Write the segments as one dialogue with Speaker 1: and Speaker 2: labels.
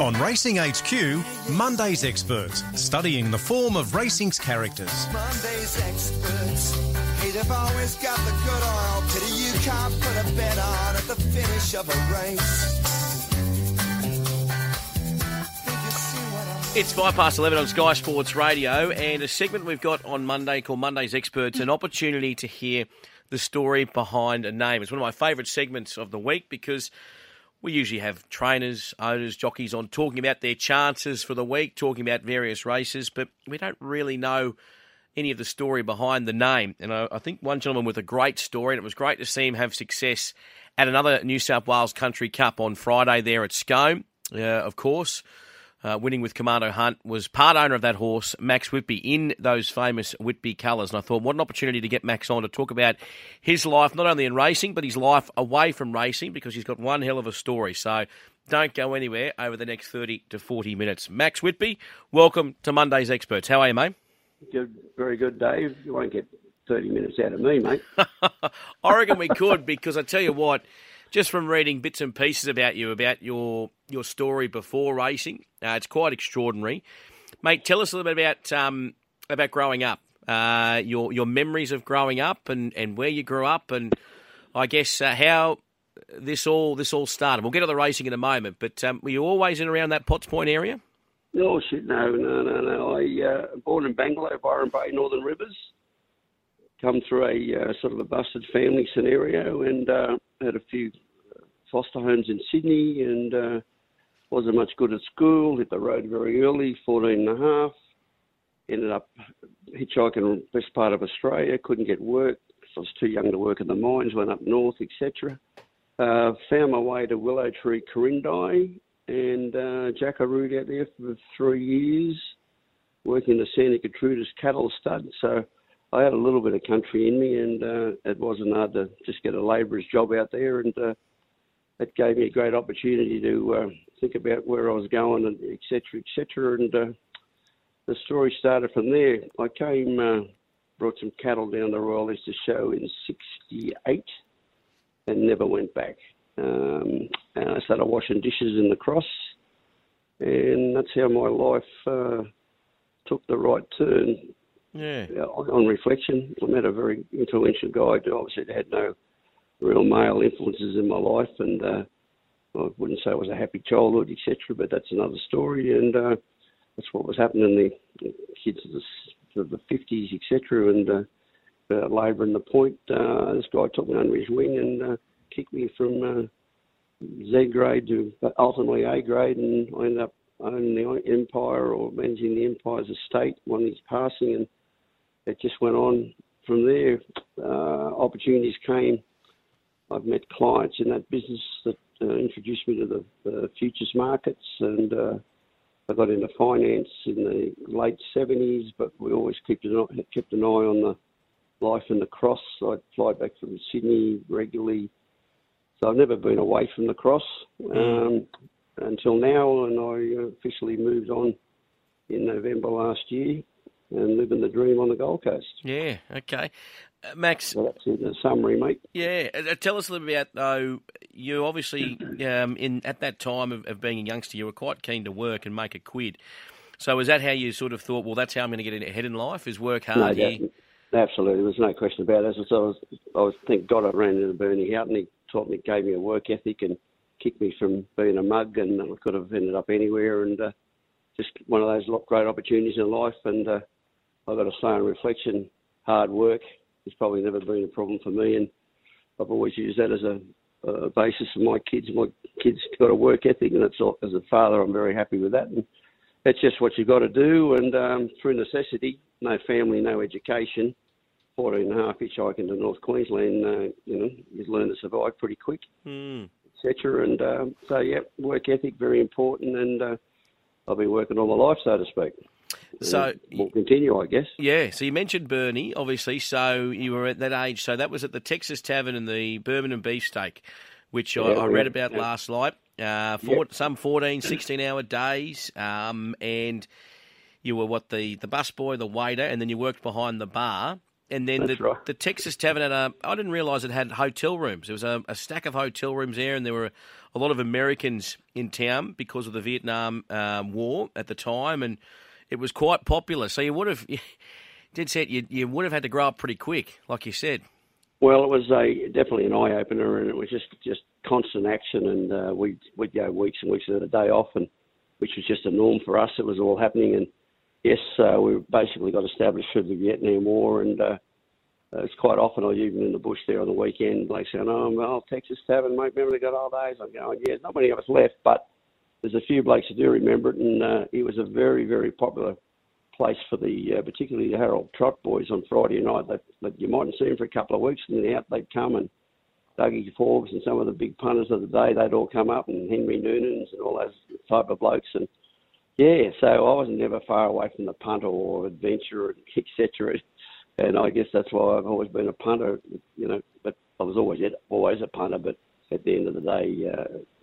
Speaker 1: On Racing HQ, Monday's Experts, studying the form of racing's characters.
Speaker 2: Monday's experts. Hey, they've always got the good oil. Pity you can't put a bet on at the finish of a race. Think you see what I'm
Speaker 3: It's five past 11 on Sky Sports Radio, and a segment we've got on Monday called Monday's Experts, an opportunity to hear the story behind a name. It's one of my favourite segments of the week because we usually have trainers, owners, jockeys on talking about their chances for the week, talking about various races, but we don't really know any of the story behind the name. And I, I think one gentleman with a great story, and it was great to see him have success at another New South Wales Country Cup on Friday there at Scone, uh, of course. Uh, winning with Commando Hunt was part owner of that horse, Max Whitby, in those famous Whitby colours. And I thought, what an opportunity to get Max on to talk about his life, not only in racing, but his life away from racing, because he's got one hell of a story. So don't go anywhere over the next 30 to 40 minutes. Max Whitby, welcome to Monday's Experts. How are you, mate?
Speaker 4: Good, very good, Dave. You won't get 30 minutes out of me, mate.
Speaker 3: I reckon we could because I tell you what, just from reading bits and pieces about you, about your your story before racing, uh, it's quite extraordinary, mate. Tell us a little bit about um, about growing up, uh, your your memories of growing up, and, and where you grew up, and I guess uh, how this all this all started. We'll get to the racing in a moment, but um, were you always in around that Potts Point area?
Speaker 4: oh, shit, no, no, no, no. I uh, born in Bangalow, Byron Bay, Northern Rivers. Come through a uh, sort of a busted family scenario and uh, had a few foster homes in Sydney and uh, wasn't much good at school. Hit the road very early, 14 and a half. Ended up hitchhiking the best part of Australia. Couldn't get work. I was too young to work in the mines. Went up north, etc. Uh, found my way to Willow Tree, Quirindi, and uh, jackarooed out there for three years, working the Santa Gertrudis cattle stud. So I had a little bit of country in me, and uh, it wasn't hard to just get a labourer's job out there, and uh, it gave me a great opportunity to uh, think about where I was going, and et cetera, et cetera. And uh, the story started from there. I came, uh, brought some cattle down the Royal Easter Show in '68, and never went back. Um, and I started washing dishes in the cross, and that's how my life uh, took the right turn.
Speaker 3: Yeah.
Speaker 4: On on reflection, I met a very influential guy. who Obviously, had no real male influences in my life, and uh, I wouldn't say it was a happy childhood, etc. But that's another story, and uh, that's what was happening. in The kids of the, 50s, etc. And uh, uh, labouring the point, uh, this guy took me under his wing and uh, kicked me from uh, Z grade to ultimately A grade, and I ended up owning the empire or managing the empire's estate when he's passing, and it just went on from there. Uh, opportunities came. I've met clients in that business that uh, introduced me to the uh, futures markets, and uh, I got into finance in the late 70s. But we always kept an eye, kept an eye on the life in the cross. I'd fly back from Sydney regularly, so I've never been away from the cross um, until now, and I officially moved on in November last year and living the dream on the Gold Coast.
Speaker 3: Yeah. Okay. Uh, Max,
Speaker 4: So that's in a summary, mate.
Speaker 3: Yeah, uh, tell us a little bit about though. You obviously, um, in at that time of, of being a youngster, you were quite keen to work and make a quid. So is that how you sort of thought? Well, that's how I'm going to get ahead in life: is work hard.
Speaker 4: No,
Speaker 3: here.
Speaker 4: absolutely. There's no question about it. As I was, I was, thank God I ran into Bernie Houghton. He taught me, gave me a work ethic and kicked me from being a mug, and I could have ended up anywhere. And uh, just one of those great opportunities in life. And uh, I've got to say, on reflection, hard work has probably never been a problem for me. And I've always used that as a, a basis for my kids. My kids got a work ethic, and it's all, as a father, I'm very happy with that. And that's just what you've got to do. And um, through necessity, no family, no education, 14 and a half hitchhiking to North Queensland, uh, you know, you learn to survive pretty quick,
Speaker 3: Hmm.
Speaker 4: etc. And um, so, yeah, work ethic, very important. And uh, I've been working all my life, so to speak.
Speaker 3: So-
Speaker 4: we'll continue, I guess.
Speaker 3: Yeah. So you mentioned Bernie, obviously. So you were at that age. So that was at the Texas Tavern and the Bourbon and Beefsteak, which I,
Speaker 4: Yeah,
Speaker 3: I read
Speaker 4: yeah,
Speaker 3: about
Speaker 4: yeah.
Speaker 3: last night. Uh, four, Some 14, 16 hour days. Um, and you were what the the busboy, the waiter, and then you worked behind the bar. and then
Speaker 4: That's
Speaker 3: the,
Speaker 4: right.
Speaker 3: the Texas Tavern had a. I didn't realise it had hotel rooms. There was a, a stack of hotel rooms there, and there were a lot of Americans in town because of the Vietnam um, War at the time, and it was quite popular. So you would have, did set you you would have had to grow up pretty quick, like you said.
Speaker 4: Well, it was a definitely an eye opener, and it was just just constant action, and uh, we we'd go weeks and weeks without a day off, and which was just a norm for us. It was all happening, and yes, uh, we basically got established through the Vietnam War, and uh, uh, it's quite often I even in the bush there on the weekend, like saying, "Oh, well, Texas Tavern, mate, remember the good old days?" I'm going, "Yeah, not many of us left, but there's a few blokes who do remember it, and uh, it was a very very popular." Place for the uh, particularly the Harold Trot boys on Friday night. That, that you mightn't see them for a couple of weeks, and then out they'd come and Dougie Forbes and some of the big punters of the day, they'd all come up, and Henry Noonans and all those type of blokes. And yeah, so I wasn't never far away from the punter or adventure, etc. And I guess that's why I've always been a punter, you know. But I was always always a punter. But at the end of the day,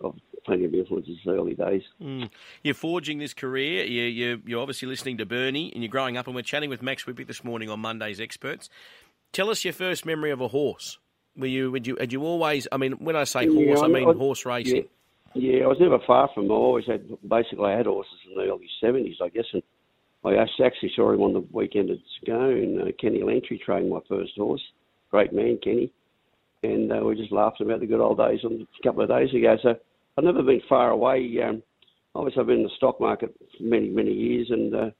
Speaker 4: uh, plenty of influences the early days.
Speaker 3: Mm. You're forging this career. You, you, you're obviously listening to Bernie, and you're growing up. And we're chatting with Max Whitby this morning on Monday's Experts. Tell us your first memory of a horse. Were you, would you, had you always? I mean, when I say
Speaker 4: Yeah,
Speaker 3: horse, I
Speaker 4: I-
Speaker 3: mean
Speaker 4: I-
Speaker 3: horse racing.
Speaker 4: Yeah, I was never far from. I always had basically I had horses in the early seventies, I guess, and I actually saw him on the weekend at Scone. Uh, Kenny Lantry trained my first horse. Great man, Kenny, and uh, we just laughed about the good old days a couple of days ago. So I've never been far away. Um, obviously, I've been in the stock market for many, many years, and uh,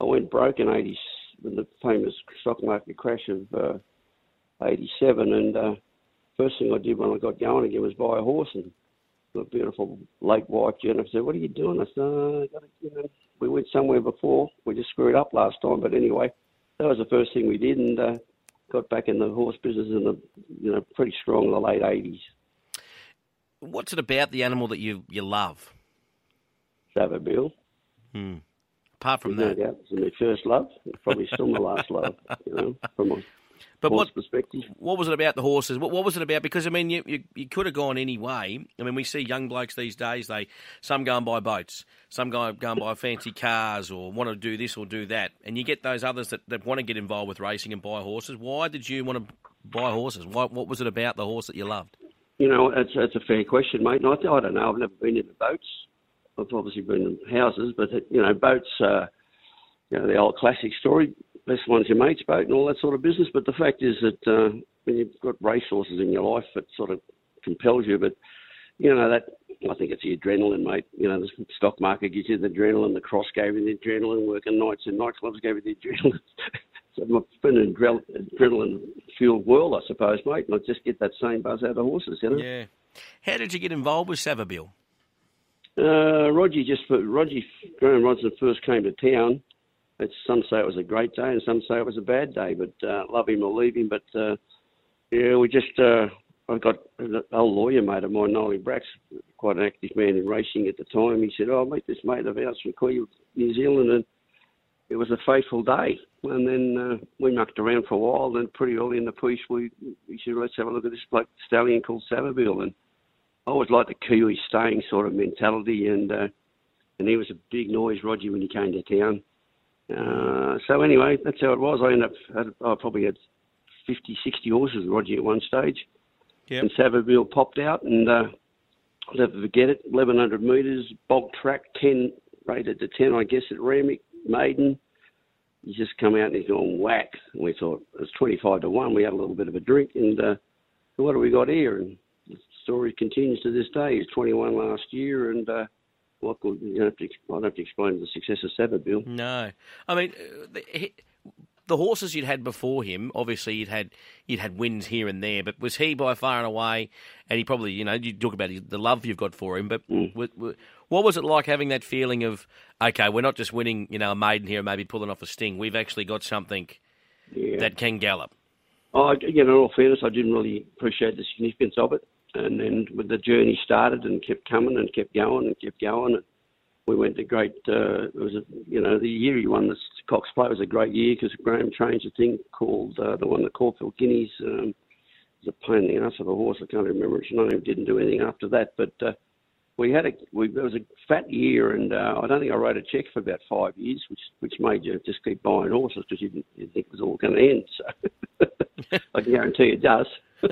Speaker 4: I went broke in '80s with the famous stock market crash of uh, '87, and uh, first thing I did when I got going again was buy a horse and the beautiful lake wife Jennifer said, "What are you doing?" I said, oh, I gotta, you know, "We went somewhere before. We just screwed up last time." But anyway, that was the first thing we did, and uh, got back in the horse business in the, you know, pretty strong in the late '80s.
Speaker 3: What's it about the animal that you you love?
Speaker 4: Savabeel, hmm.
Speaker 3: Apart from
Speaker 4: no
Speaker 3: that,
Speaker 4: doubt, was my first love. Probably still my last love, you know, from
Speaker 3: but
Speaker 4: horse
Speaker 3: what
Speaker 4: perspective.
Speaker 3: what was it about the horses? What, what was it about? Because I mean, you, you you could have gone any way. I mean, we see young blokes these days. They some go and buy boats, some go go and buy fancy cars, or want to do this or do that. And you get those others that, that want to get involved with racing and buy horses. Why did you want to buy horses? Why, what was it about the horse that you loved?
Speaker 4: You know, that's that's a fair question, mate. And I, I don't know. I've never been into boats. I've obviously been in houses, but you know, boats. Uh, you know, the old classic story. Best one's your mate's boat and all that sort of business. But the fact is that uh, when you've got racehorses in your life, it sort of compels you. But you know that I think it's the adrenaline, mate. You know, the stock market gives you the adrenaline. The cross gave you the adrenaline. Working nights in nightclubs gave you the adrenaline. so it's been an adrenaline fueled world, I suppose, mate. And I just get that same buzz out of horses, you know.
Speaker 3: Yeah. How did you get involved with Savabeel?
Speaker 4: Uh, Roger just Roger Graeme Rogerson first came to town. It's, some say it was a great day, and some say it was a bad day. But uh, love him or leave him. But uh, yeah, we just uh, I got an old lawyer mate of mine, Nolly Brax, quite an active man in racing at the time. He said, "Oh, meet this mate of ours from Queen, New Zealand," and it was a fateful day. And then uh, we mucked around for a while. Then pretty early in the piece, we we said, "Let's have a look at this bloke stallion called Savabeel." And I always liked the Kiwi staying sort of mentality, and uh, and he was a big noise, Roger, when he came to town. Uh, so anyway, that's how it was. I ended up, had, I probably had 50, 60 horses with Roger at one stage.
Speaker 3: Yep.
Speaker 4: And Savabeel popped out, and uh, I'll never forget it. 1100 metres, bog track, 10, rated to 10, I guess, at Randwick, Maiden. He's just come out and he's gone whack. And we thought it was 25 to 1. We had a little bit of a drink, and uh, what have we got here? And the story continues to this day. He's 21 last year, and uh, what could, you know, have to, I don't have to explain the success of Savabeel.
Speaker 3: No, I mean uh, the, the horses you'd had before him. Obviously, you'd had you'd had wins here and there, but was he by far and away? And he probably, you know, you talk about the love you've got for him, but
Speaker 4: Mm.
Speaker 3: wa- what was it like having that feeling of okay, we're not just winning, you know, a maiden here, and maybe pulling off a sting. We've actually got something
Speaker 4: Yeah.
Speaker 3: that can gallop.
Speaker 4: I, you know, in all fairness, I didn't really appreciate the significance of it. And then with the journey started and kept coming and kept going and kept going. And we went to great, uh, it was, a, you know, the year he won the Cox Plate was a great year because Graham changed a thing called, uh, the one that Caulfield Guineas. Um, was a pain in the ass of a horse. I can't remember its name. Didn't do anything after that. But uh, we had a we it was a fat year, and uh, I don't think I wrote a check for about five years, which which made you just keep buying horses because you didn't you think it was all going to end. So I can guarantee it does.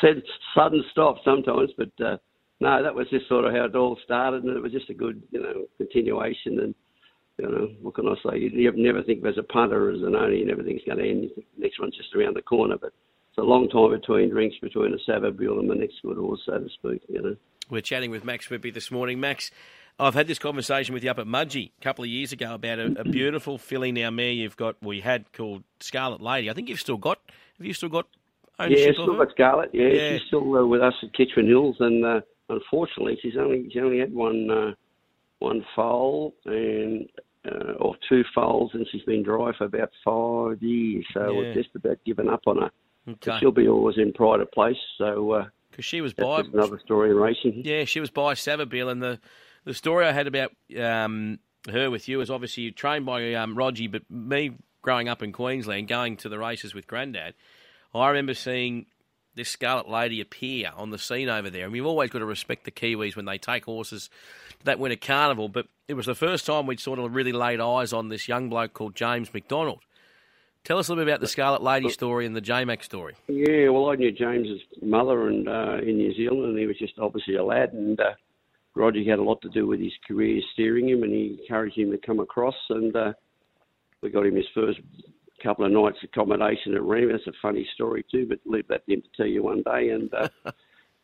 Speaker 4: Said sudden stop sometimes, but uh, no, that was just sort of how it all started, and it was just a good you know continuation. And you know what can I say? You, never think as a punter as an owner, think it's going to end. Next one's just around the corner, but it's a long time between drinks between a Savabeel and the next good horse, so to speak. You know.
Speaker 3: We're chatting with Max Whitby this morning. Max, I've had this conversation with you up at Mudgee a couple of years ago about a, a beautiful filly now mare you've got, we had called Scarlet Lady. I think you've still got, have you still got
Speaker 4: Yeah,
Speaker 3: of
Speaker 4: still
Speaker 3: her?
Speaker 4: got Scarlett. Yeah,
Speaker 3: Yeah.
Speaker 4: she's still uh, with us at Kitchener Hills, and uh, unfortunately, she's only she's only had one uh, one foal and uh, or two foals, and she's been dry for about five years. So
Speaker 3: Yeah.
Speaker 4: we're just about given up on her. But
Speaker 3: Okay.
Speaker 4: she'll be always in pride of place. So uh,
Speaker 3: Because she was by,
Speaker 4: another story in racing.
Speaker 3: yeah, she was by Savabeel, and the, the story I had about um, her with you is obviously you trained by um, Rogie, but me growing up in Queensland, going to the races with Grandad, I remember seeing this Scarlet Lady appear on the scene over there. And we've always got to respect the Kiwis when they take horses that winter carnival. But it was the first time we'd sort of really laid eyes on this young bloke called James McDonald. Tell us a little bit about the Scarlet Lady story and the J-Mac story.
Speaker 4: Yeah, well, I knew James's mother and uh, in New Zealand, and he was just obviously a lad. And uh, Roger had a lot to do with his career, steering him, and he encouraged him to come across. And uh, we got him his first couple of nights accommodation at Rem. That's a funny story too, but leave that to him to tell you one day. And uh,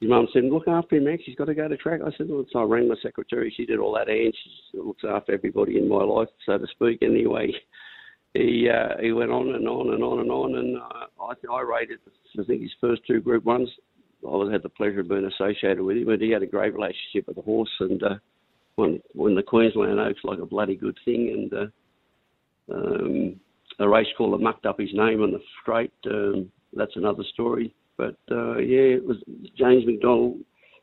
Speaker 4: his mum said, "Look after him, Max. He's got to go to track." I said, "Well, so I rang my secretary. She did all that, and she looks after everybody in my life, so to speak." Anyway he uh, he went on and on and on and on, and uh, I, I rated I think his first two Group Ones. I had the pleasure of being associated with him, and he had a great relationship with the horse, and uh, when when the Queensland Oaks like a bloody good thing, and uh, um, a race caller mucked up his name on the straight. Um, that's another story, but uh, yeah, it was James McDonald,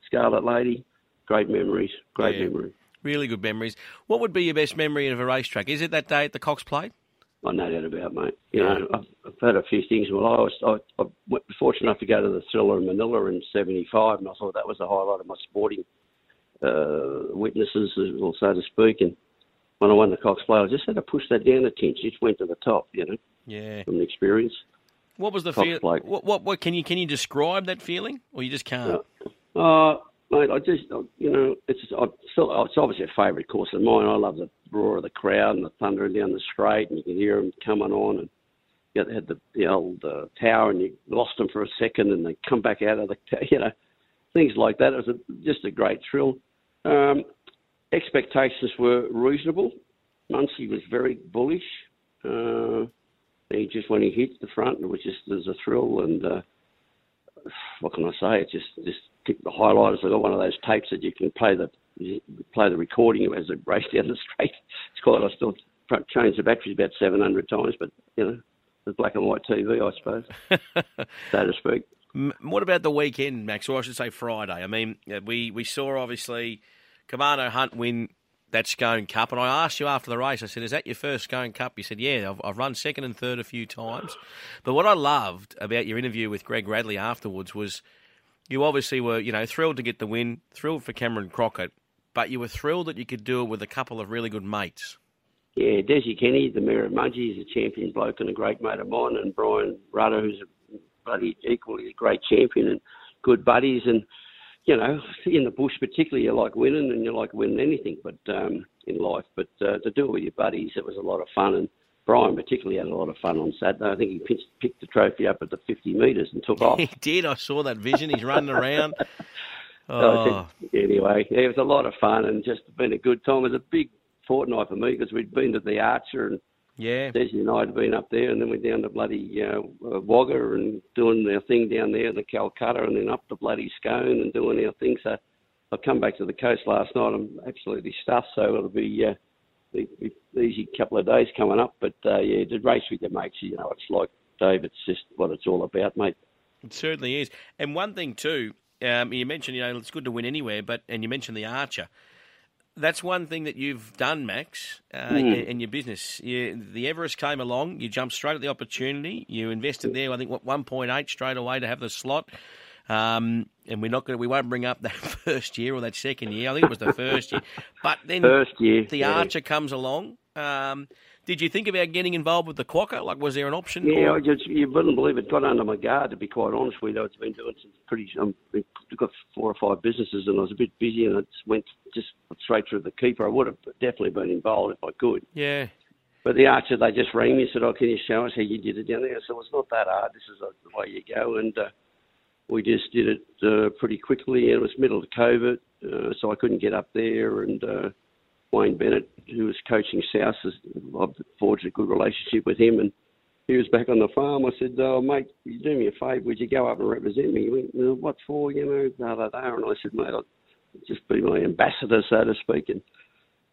Speaker 4: Scarlet Lady. Great memories, great
Speaker 3: Yeah.
Speaker 4: memory.
Speaker 3: Really good memories. What would be your best memory of a racetrack? Is it that day at the Cox Plate?
Speaker 4: I know that about, mate. You know, I've, I've had a few things. Well, I was I, I was fortunate enough to go to the Thriller in Manila in '75, and I thought that was the highlight of my sporting uh, witnesses, or so to speak. And when I won the Cox Plate, I just had to push that down a tinge. It went to the top, you know,
Speaker 3: Yeah.
Speaker 4: from the experience.
Speaker 3: What was the
Speaker 4: Cox
Speaker 3: feel? What, what what can you can you describe that feeling, or you just can't?
Speaker 4: Uh, mate, I just, uh, you know, it's I still, it's obviously a favourite course of mine. I love the roar of the crowd and the thundering down the straight, and you can hear them coming on, and you had the, the old uh, tower, and you lost them for a second, and they come back out of the, you know, things like that. It was a, just a great thrill. Um, expectations were reasonable. Muncie was very bullish. Uh, he just when he hit the front, it was just there's a thrill, and uh, what can I say? It's just just keep the highlighters. I got one of those tapes that you can play the play the recording as it race down the straight. It's quite. I still changed the batteries about 700 times, but you know, it's black and white TV, I suppose, so to speak.
Speaker 3: What about the weekend, Max? Or I should say Friday. I mean, we, we saw obviously Commando Hunt win that Scone Cup, and I asked you after the race. I said, "Is that your first Scone Cup?" You said, "Yeah, I've, I've run second and third a few times." But what I loved about your interview with Greg Radley afterwards was you obviously were, you know, thrilled to get the win, thrilled for Cameron Crockett, but you were thrilled that you could do it with a couple of really good mates.
Speaker 4: Yeah, Desi Kenny, the mayor of Mudgee, is a champion bloke and a great mate of mine, and Brian Rudder, who's a bloody equally a great champion and good buddies. And you know, in the bush particularly, you like winning and you like winning anything, but um, in life. But uh, to do it with your buddies, it was a lot of fun. And Brian particularly had a lot of fun on Saturday. I think he picked, picked the trophy up at the 50 metres and took off.
Speaker 3: He did. I saw that vision. He's running around. Oh,
Speaker 4: I said, anyway, yeah, it was a lot of fun and just been a good time. It was a big fortnight for me because we'd been to the Archer and
Speaker 3: yeah.
Speaker 4: Desi and I had been up there, and then we're down to bloody uh, uh, Wagga and doing our thing down there, in the Calcutta, and then up to bloody Scone and doing our thing. So I've come back to the coast last night. I'm absolutely stuffed, so it'll be uh, be easy couple of days coming up. But uh, yeah, to race with your mates, you know, it's like Dave. It's just what it's all about, mate.
Speaker 3: It certainly is. And one thing too, um, you mentioned, you know, it's good to win anywhere, but and you mentioned the Archer. That's one thing that you've done, Max, uh, in, in your business. You, the Everest came along, you jumped straight at the opportunity. You invested there, I think, what one point eight straight away to have the slot. Um, and we're not going. We won't bring up that first year or that second year. I think it was the first year. But then
Speaker 4: First year,
Speaker 3: the
Speaker 4: yeah.
Speaker 3: Archer comes along. Um, did you think about getting involved with the Quokka? Like, was there an option?
Speaker 4: Yeah,
Speaker 3: or-
Speaker 4: I just, you wouldn't believe it. Got under my guard, to be quite honest with you. It's been doing some pretty. Um, we've got four or five businesses, and I was a bit busy, and I just went just straight through the keeper. I would have definitely been involved if I could.
Speaker 3: yeah.
Speaker 4: But the Archer, they just rang me and said, "Oh, can you show us how you did it down there?" So it's not that hard. This is uh, the way you go, and uh, we just did it uh, pretty quickly. And it was middle of COVID, uh, so I couldn't get up there. And uh, Wayne Bennett, who was coaching South, I've forged a good relationship with him, and he was back on the farm. I said, "Oh, mate, you do me a favour. Would you go up and represent me?" He went, "Uh, "What for?" You know, da da da. And I said, "Mate, I'll just be my ambassador, so to speak." And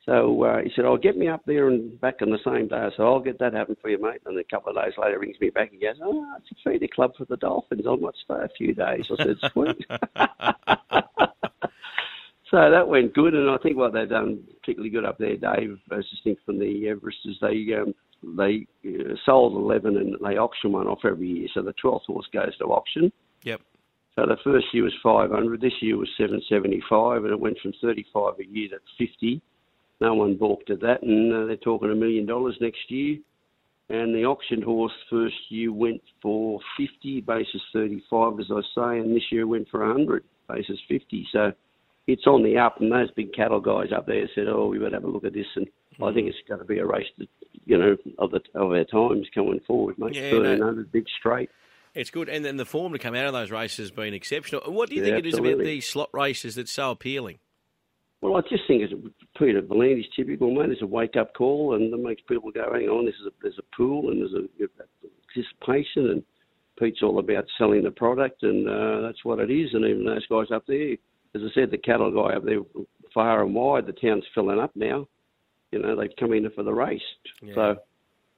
Speaker 4: so uh, he said, "I'll get me up there and back on the same day." I said, "I'll get that happen for you, mate." And a couple of days later, he rings me back and goes, "Oh, it's a feeder club for the Dolphins. I might stay a few days." I said, "Sweet." so that went good, and I think what they've done particularly good up there, Dave, as distinct from the Everest, is they um, they uh, sold eleven and they auction one off every year. So the twelfth horse goes to auction.
Speaker 3: Yep.
Speaker 4: So the first year was 500, this year was 775, and it went from 35 a year to 50. No one balked at that, and uh, they're talking a million dollars next year. And the auctioned horse first year went for 50 basis 35, as I say, and this year went for 100 basis 50. So it's on the up, and those big cattle guys up there said, "Oh, we better have a look at this." And I think it's going to be a race, that, you know, of the of our times going forward, mate.
Speaker 3: Yeah, no.
Speaker 4: 1300 big straight.
Speaker 3: It's good, and then the form to come out of those races has been exceptional. What do you
Speaker 4: Yeah,
Speaker 3: think it is about these slot races that's so appealing?
Speaker 4: Well, I just think it's Peter V'landys typical, mate. It's a wake up call, and it makes people go, "Hang on, this is a, there's a pool and there's a anticipation." And Pete's all about selling the product, and uh, that's what it is. And even those guys up there, as I said, the cattle guy up there, far and wide, the town's filling up now. You know, they've come in for the race.
Speaker 3: Yeah.
Speaker 4: So,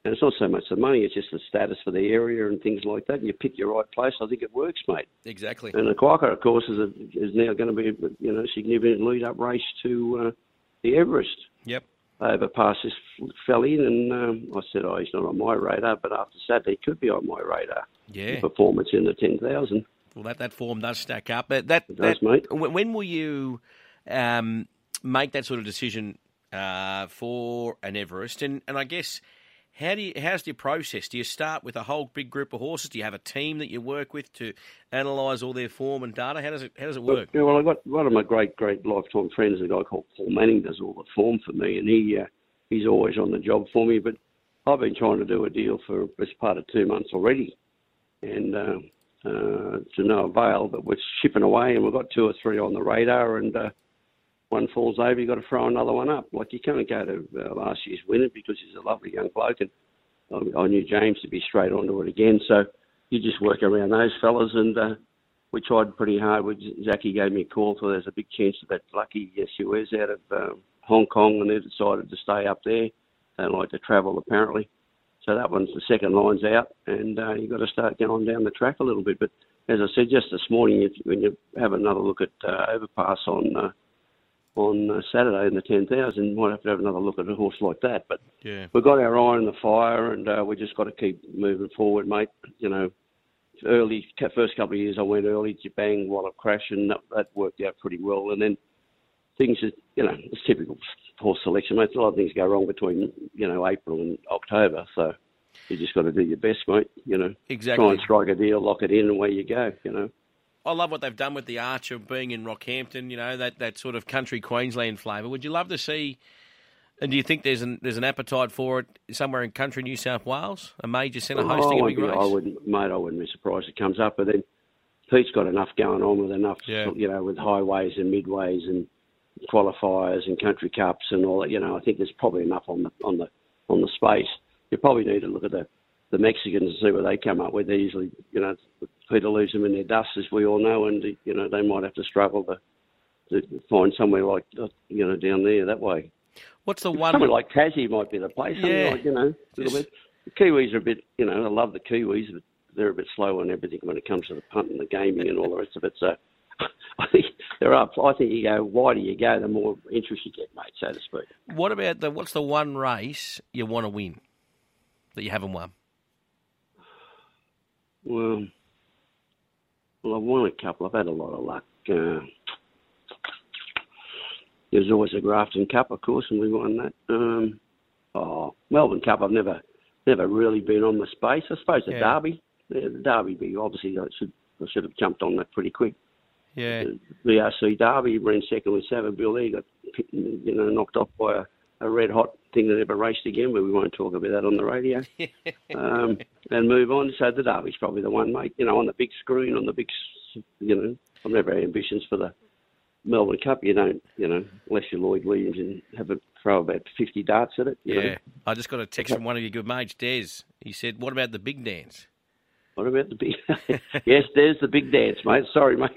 Speaker 4: and it's not so much the money; it's just the status for the area and things like that. And you pick your right place. I think it works, mate.
Speaker 3: Exactly.
Speaker 4: And the Quokka, of course, is, a, is now going to be you know significant lead up race to uh, the Everest.
Speaker 3: Yep.
Speaker 4: Overpass fell in, and um, I said, "Oh, he's not on my radar." But after Saturday, he could be on my radar.
Speaker 3: Yeah.
Speaker 4: Performance in the ten thousand.
Speaker 3: Well, that, that form does stack up. But that,
Speaker 4: It does,
Speaker 3: that
Speaker 4: mate.
Speaker 3: When, will you um, make that sort of decision uh, for an Everest? And and I guess how do you how's your process? Do you start with a whole big group of horses? Do you have a team that you work with to analyse all their form and data? How does it how does it work?
Speaker 4: Yeah, well, I got one of my great, great lifetime friends, a guy called Paul Manning, does all the form for me, and he uh, he's always on the job for me. But I've been trying to do a deal for best part of two months already, and uh, uh, to no avail. But we're shipping away, and we've got two or three on the radar, and uh, one falls over, you've got to throw another one up. Like you can't go to uh, last year's winner because he's a lovely young bloke, and I, I knew James to be straight onto it again. So you just work around those fellas, and uh, we tried pretty hard. With Zachy gave me a call, so there's a big chance that lucky SUS out of um, Hong Kong, and they've decided to stay up there. They like to travel apparently. So that one's the second line's out, and uh, you've got to start going down the track a little bit. But as I said just this morning, if, when you have another look at uh, Overpass on uh, on uh, Saturday in the 10,000, you might have to have another look at a horse like that. But
Speaker 3: Yeah.
Speaker 4: we've got our eye on the fire, and uh, we just got to keep moving forward, mate. You know, early first couple of years I went early, to bang, wallop crash, and that, that worked out pretty well. And then things, are, you know, it's typical horse selection, mate. A lot of things go wrong between you know April and October, so you just got to do your best, mate. You know,
Speaker 3: exactly.
Speaker 4: try and strike a deal, lock it in, and away you go. You know.
Speaker 3: I love what they've done with the Archer being in Rockhampton. You know that, that sort of country Queensland flavour. Would you love to see? And do you think there's an there's an appetite for it somewhere in country New South Wales? A major centre oh, hosting
Speaker 4: Oh,
Speaker 3: a big
Speaker 4: I wouldn't-
Speaker 3: race.
Speaker 4: I wouldn't, mate. I wouldn't be surprised if it comes up. But then Pete's got enough going on with enough,
Speaker 3: Yeah.
Speaker 4: you know, with highways and midways and qualifiers and country cups and all that. You know, I think there's probably enough on the on the on the space. You probably need to look at the the Mexicans and see what they come up with. They usually, you know, Peter leaves them in their dust, as we all know, and you know they might have to struggle to to find somewhere like uh, you know down there that way.
Speaker 3: What's the one?
Speaker 4: Somewhere like Tassie might be the place.
Speaker 3: Yeah.
Speaker 4: like, you know, a little bit. The Kiwis are a bit, you know, I love the Kiwis, but they're a bit slow on everything when it comes to the punt and the gaming and all the rest of it. So I think they're up. I think you go wider you go, the more interest you get, mate, so to speak.
Speaker 3: What about the what's the one race you want to win that you haven't won?
Speaker 4: Well, well, I've won a couple. I've had a lot of luck. Uh, there's always a Grafton Cup, of course, and we won that. Um, oh, Melbourne Cup, I've never never really been on the space. I suppose the
Speaker 3: Yeah.
Speaker 4: Derby, the, the Derby, be obviously I should I should have jumped on that pretty quick.
Speaker 3: Yeah.
Speaker 4: The VRC Derby ran second with Savabeel. He got you know knocked off by a, a red hot thing that never raced again, but we won't talk about that on the radio. um, and move on. So the Derby's probably the one, mate. You know, on the big screen, on the big, you know, I've never had ambitions for the Melbourne Cup. You don't, you know, unless you're Lloyd Williams and have a throw about 50 darts at it.
Speaker 3: Yeah.
Speaker 4: Know.
Speaker 3: I just got a text from one of your good mates, Des. He said, What about the big dance?
Speaker 4: What about the big? yes, there's the big dance, mate. Sorry, mate.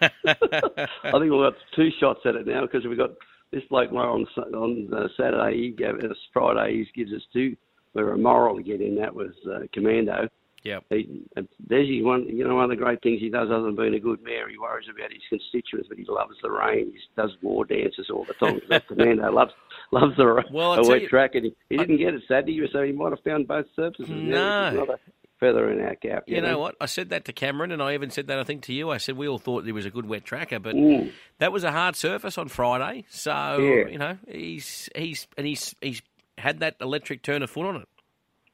Speaker 4: I think we've got two shots at it now because we've got this bloke on on uh, Saturday. He gave us Friday. He gives us two. We were moral to get in. That was uh, Commando.
Speaker 3: Yep.
Speaker 4: He, there's his one. You know, one of the great things he does, other than being a good mayor, he worries about his constituents, but he loves the rain. He does war dances all the time. that Commando loves loves the
Speaker 3: Well, I
Speaker 4: wet
Speaker 3: you-
Speaker 4: track, and he, he didn't get it Saturday, so he might have found both surfaces.
Speaker 3: No.
Speaker 4: Yeah, which is another feather in our cap.
Speaker 3: You know what? I said that to Cameron, and I even said that I think to you. I said we all thought there was a good wet tracker, but
Speaker 4: Mm.
Speaker 3: that was a hard surface on Friday. So
Speaker 4: Yeah.
Speaker 3: you know he's he's and he's he's had that electric turn of foot on it.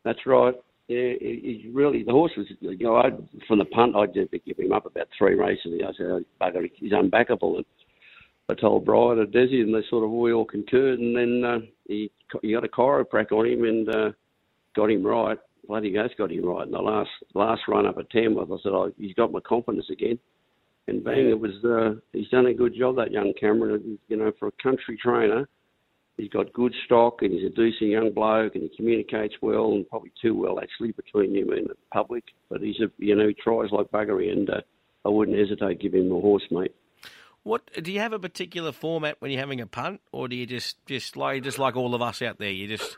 Speaker 4: That's right. Yeah, he, he really the horse was. You know, I from the punt, I did give him up about three races. I said, oh, bugger, he's unbackable. And I told Brian and Desi, and they sort of we all concurred. And then uh, he he got a chiroprac on him and uh, got him right. Bloody ghost got him right in the last last run up at Tamworth. I said, oh, he's got my confidence again. And bang, it was. Uh, he's done a good job, that young Cameron. You know, for a country trainer, he's got good stock and he's a decent young bloke and he communicates well and probably too well actually between him and the public. But he's a you know he tries like buggery and uh, I wouldn't hesitate give him a horse, mate.
Speaker 3: What do you have a particular format when you're having a punt, or do you just just like just like all of us out there? You just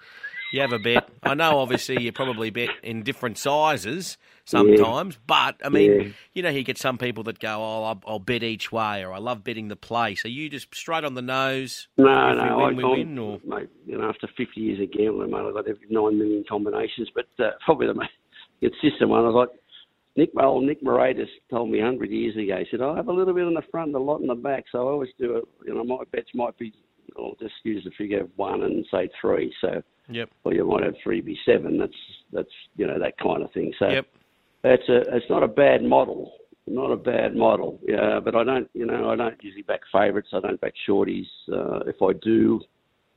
Speaker 3: you have a bet. I know, obviously, you probably bet in different sizes sometimes, but I mean,
Speaker 4: Yeah.
Speaker 3: you know, you get some people that go, "Oh, I'll, I'll bet each way," or "I love betting the play." So you just straight on the nose.
Speaker 4: No, no,
Speaker 3: we win, we
Speaker 4: I,
Speaker 3: win, or
Speaker 4: mate. You know, after 50 years of gambling, mate, I've got every nine million combinations. But uh, probably the most consistent one. I was like, Nick, old Nick Moraitis told me 100 years ago. He said, I have a little bit in the front and a lot in the back, so I always do it. You know, my bets might be. I'll just use the figure of one and say three. So,
Speaker 3: yep,
Speaker 4: or you might have three be seven. That's that's you know that kind of thing. So
Speaker 3: yep.
Speaker 4: it's a it's not a bad model, not a bad model. Yeah, but I don't you know I don't usually back favourites. I don't back shorties. Uh, if I do,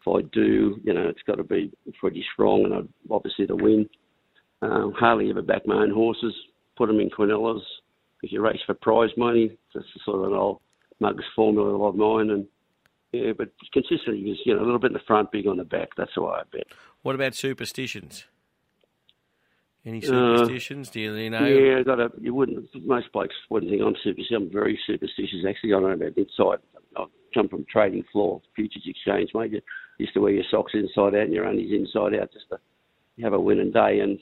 Speaker 4: if I do, you know it's got to be pretty strong, and I obviously to win. Um, hardly ever back my own horses. Put them in Quinellas because you race for prize money. That's sort of an old mugs formula of mine, and yeah, but consistently is you know a little bit in the front, big on the back. That's the way I bet.
Speaker 3: What about superstitions? Any
Speaker 4: Uh,
Speaker 3: superstitions? do you, you know?
Speaker 4: Yeah, I got a. You wouldn't. Most blokes wouldn't think I'm superstitious. I'm very superstitious. Actually, I don't know about inside. I've come from trading floor, futures exchange, mate. You used to wear your socks inside out and your undies inside out just to have a winning day and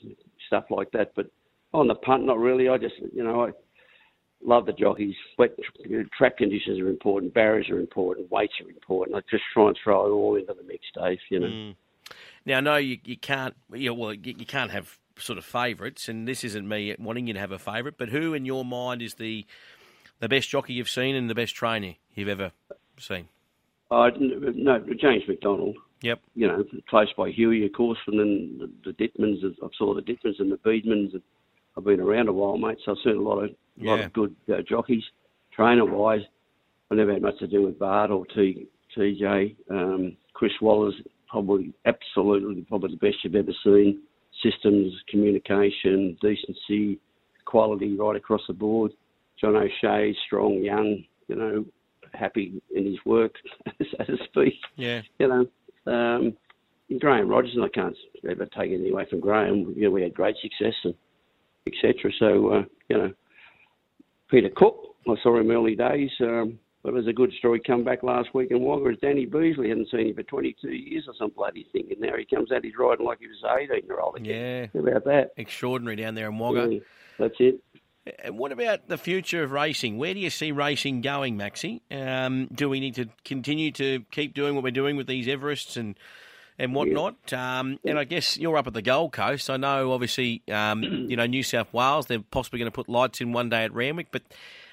Speaker 4: stuff like that. But on the punt, not really. I just, you know, I love the jockeys. Wet track conditions are important. Barriers are important. Weights are important. I just try and throw it all into the mix, Dave. You know.
Speaker 3: Mm. Now, no, you, you can't. You know, well, you, you can't have sort of favourites, and this isn't me wanting you to have a favourite. But who, in your mind, is the the best jockey you've seen and the best trainer you've ever seen?
Speaker 4: Uh, no, James McDonald.
Speaker 3: Yep.
Speaker 4: you know, close by Huey, of course, and then the, the Dittmans. I've saw the Dittmans and the Beadmans. And I've been around a while, mate, so I've seen a lot of a lot
Speaker 3: Yeah.
Speaker 4: of good uh, jockeys. Trainer wise, I never had much to do with Bart or T, TJ. Um, Chris Waller's probably absolutely probably the best you've ever seen. Systems, communication, decency, quality right across the board. John O'Shea, strong, young, you know, happy in his work, so to speak
Speaker 3: Yeah.
Speaker 4: you know, um, Graham Rogers, and I can't ever take anything away from Graham. You know, we had great success and etc. So, uh, you know, Peter Cook, I saw him early days. Um, but there's a good story come back last week in Wagga. It's Danny Beasley. Hadn't seen him for 22 years or some bloody thing. And now he comes out, he's riding like he was 18 year old again.
Speaker 3: Yeah.
Speaker 4: How about that?
Speaker 3: Extraordinary down there in Wagga.
Speaker 4: Yeah, that's it.
Speaker 3: And what about the future of racing? Where do you see racing going, Maxi? Um, do we need to continue to keep doing what we're doing with these Everests and and whatnot. Um, and I guess you're up at the Gold Coast. I know, obviously, um, you know New South Wales. They're possibly going to put lights in one day at Randwick, but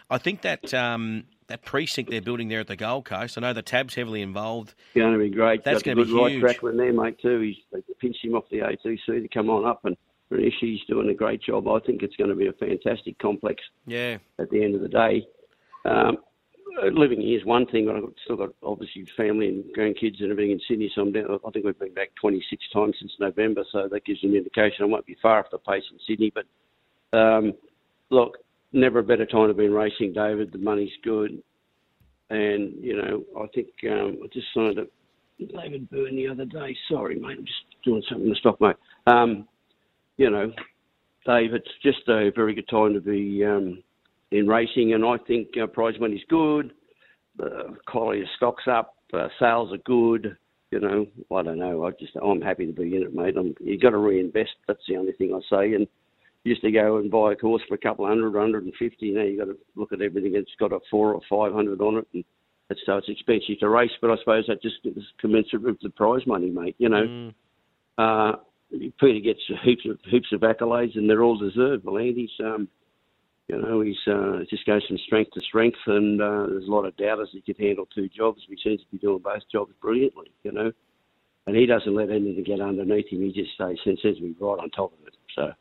Speaker 3: I think that um, that precinct they're building there at the Gold Coast. I know the Tab's heavily involved.
Speaker 4: It's Going to be great.
Speaker 3: That's going to be
Speaker 4: good right
Speaker 3: huge.
Speaker 4: track there, mate. Too. He's they pinched him off the ATC to come on up, and He's doing a great job. I think it's going to be a fantastic complex
Speaker 3: Yeah.
Speaker 4: at the end of the day. Um, living here is one thing, but I've still got obviously family and grandkids and everything in Sydney. So I'm down, I think we've been back 26 times since November, so that gives an indication. I won't be far off the pace in Sydney, but um, look, never a better time to be in racing, David. The money's good, and you know I think um, I just signed up David Byrne the other day. Sorry, mate, I'm just doing something in the stock, mate. Um, you know, Dave, it's just a very good time to be. Um, in racing, and I think uh, prize money's good. The quality of stocks up, uh, sales are good. You know, I don't know. I just I'm happy to be in it, mate. I'm, you got to reinvest. That's the only thing I say. And used to go and buy a course for a couple of hundred, hundred and fifty. Now you got to look at everything. It's got a four or five hundred on it, and it's, so it's expensive to race. But I suppose that just is commensurate with the prize money, mate. You know.
Speaker 3: Mm.
Speaker 4: Uh, Peter gets heaps of heaps of accolades, and they're all deserved. V'landys, um, you know, he's uh, just goes from strength to strength, and uh, there's a lot of doubters he could handle two jobs. He seems to be doing both jobs brilliantly, you know, and he doesn't let anything get underneath him. He just stays seems to be right on top of it. So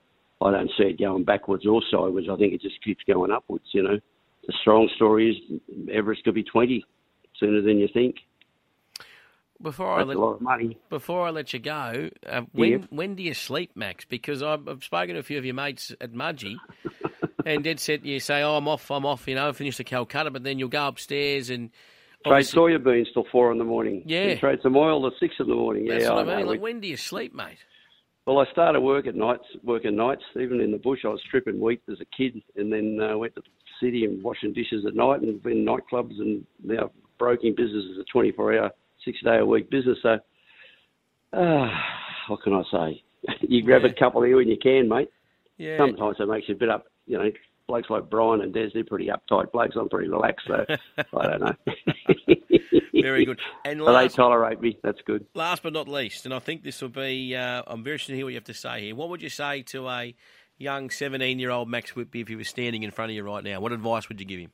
Speaker 4: I don't see it going backwards or sideways. I think it just keeps going upwards. You know, the strong story is Everest could be 20 sooner than you think.
Speaker 3: Before I let
Speaker 4: a lot of money.
Speaker 3: before I let you go, uh, when
Speaker 4: Yeah.
Speaker 3: when do you sleep, Max? Because I've, I've spoken to a few of your mates at Mudgee, and Dad said you say, "Oh, I'm off, I'm off," you know, finish the Calcutta, but then you'll go upstairs and
Speaker 4: Trade
Speaker 3: obviously-
Speaker 4: soybeans till four in the morning.
Speaker 3: Yeah.
Speaker 4: And trade some oil till six in the morning.
Speaker 3: That's
Speaker 4: yeah,
Speaker 3: what I,
Speaker 4: know.
Speaker 3: mean. Like, when do you sleep, mate?
Speaker 4: Well, I started work at nights, working nights, even in the bush. I was stripping wheat as a kid, and then uh, went to the city and washing dishes at night, and been in nightclubs, and now broking business is a 24-hour, six-day-a-week business. So, uh, what can I say? you grab
Speaker 3: Yeah.
Speaker 4: a couple here when you can, mate.
Speaker 3: Yeah.
Speaker 4: Sometimes it makes you a bit up. You know, blokes like Brian and Des, they're pretty uptight blokes. I'm pretty relaxed, so I don't know.
Speaker 3: Very good. And
Speaker 4: but they tolerate me. That's good.
Speaker 3: last but not least, and I think this will be, uh, I'm very interested to hear what you have to say here. What would you say to a young 17 year old Max Whitby if he was standing in front of you right now? What advice would you give him?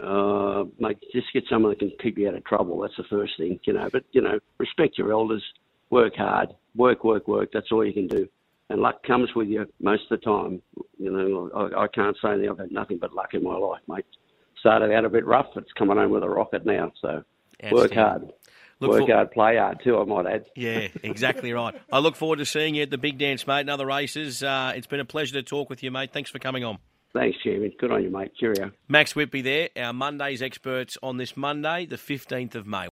Speaker 4: uh, mate, just get someone that can keep you out of trouble. That's the first thing, you know. But you know, respect your elders, work hard, work, work, work. That's all you can do. And luck comes with you most of the time. You know, I, I can't say that I've had nothing but luck in my life, mate. Started out a bit rough. But it's coming home with a rocket now. So work hard,
Speaker 3: Look
Speaker 4: work
Speaker 3: for-
Speaker 4: hard, play hard too. I might add.
Speaker 3: Yeah, exactly right. I look forward to seeing you at the big dance, mate, and other races. Uh, it's been a pleasure to talk with you, mate. Thanks for coming on.
Speaker 4: Thanks, Chairman. Good on you, mate. Cheerio.
Speaker 3: Max Whitby there, our Monday's experts on this Monday, the 15th of May.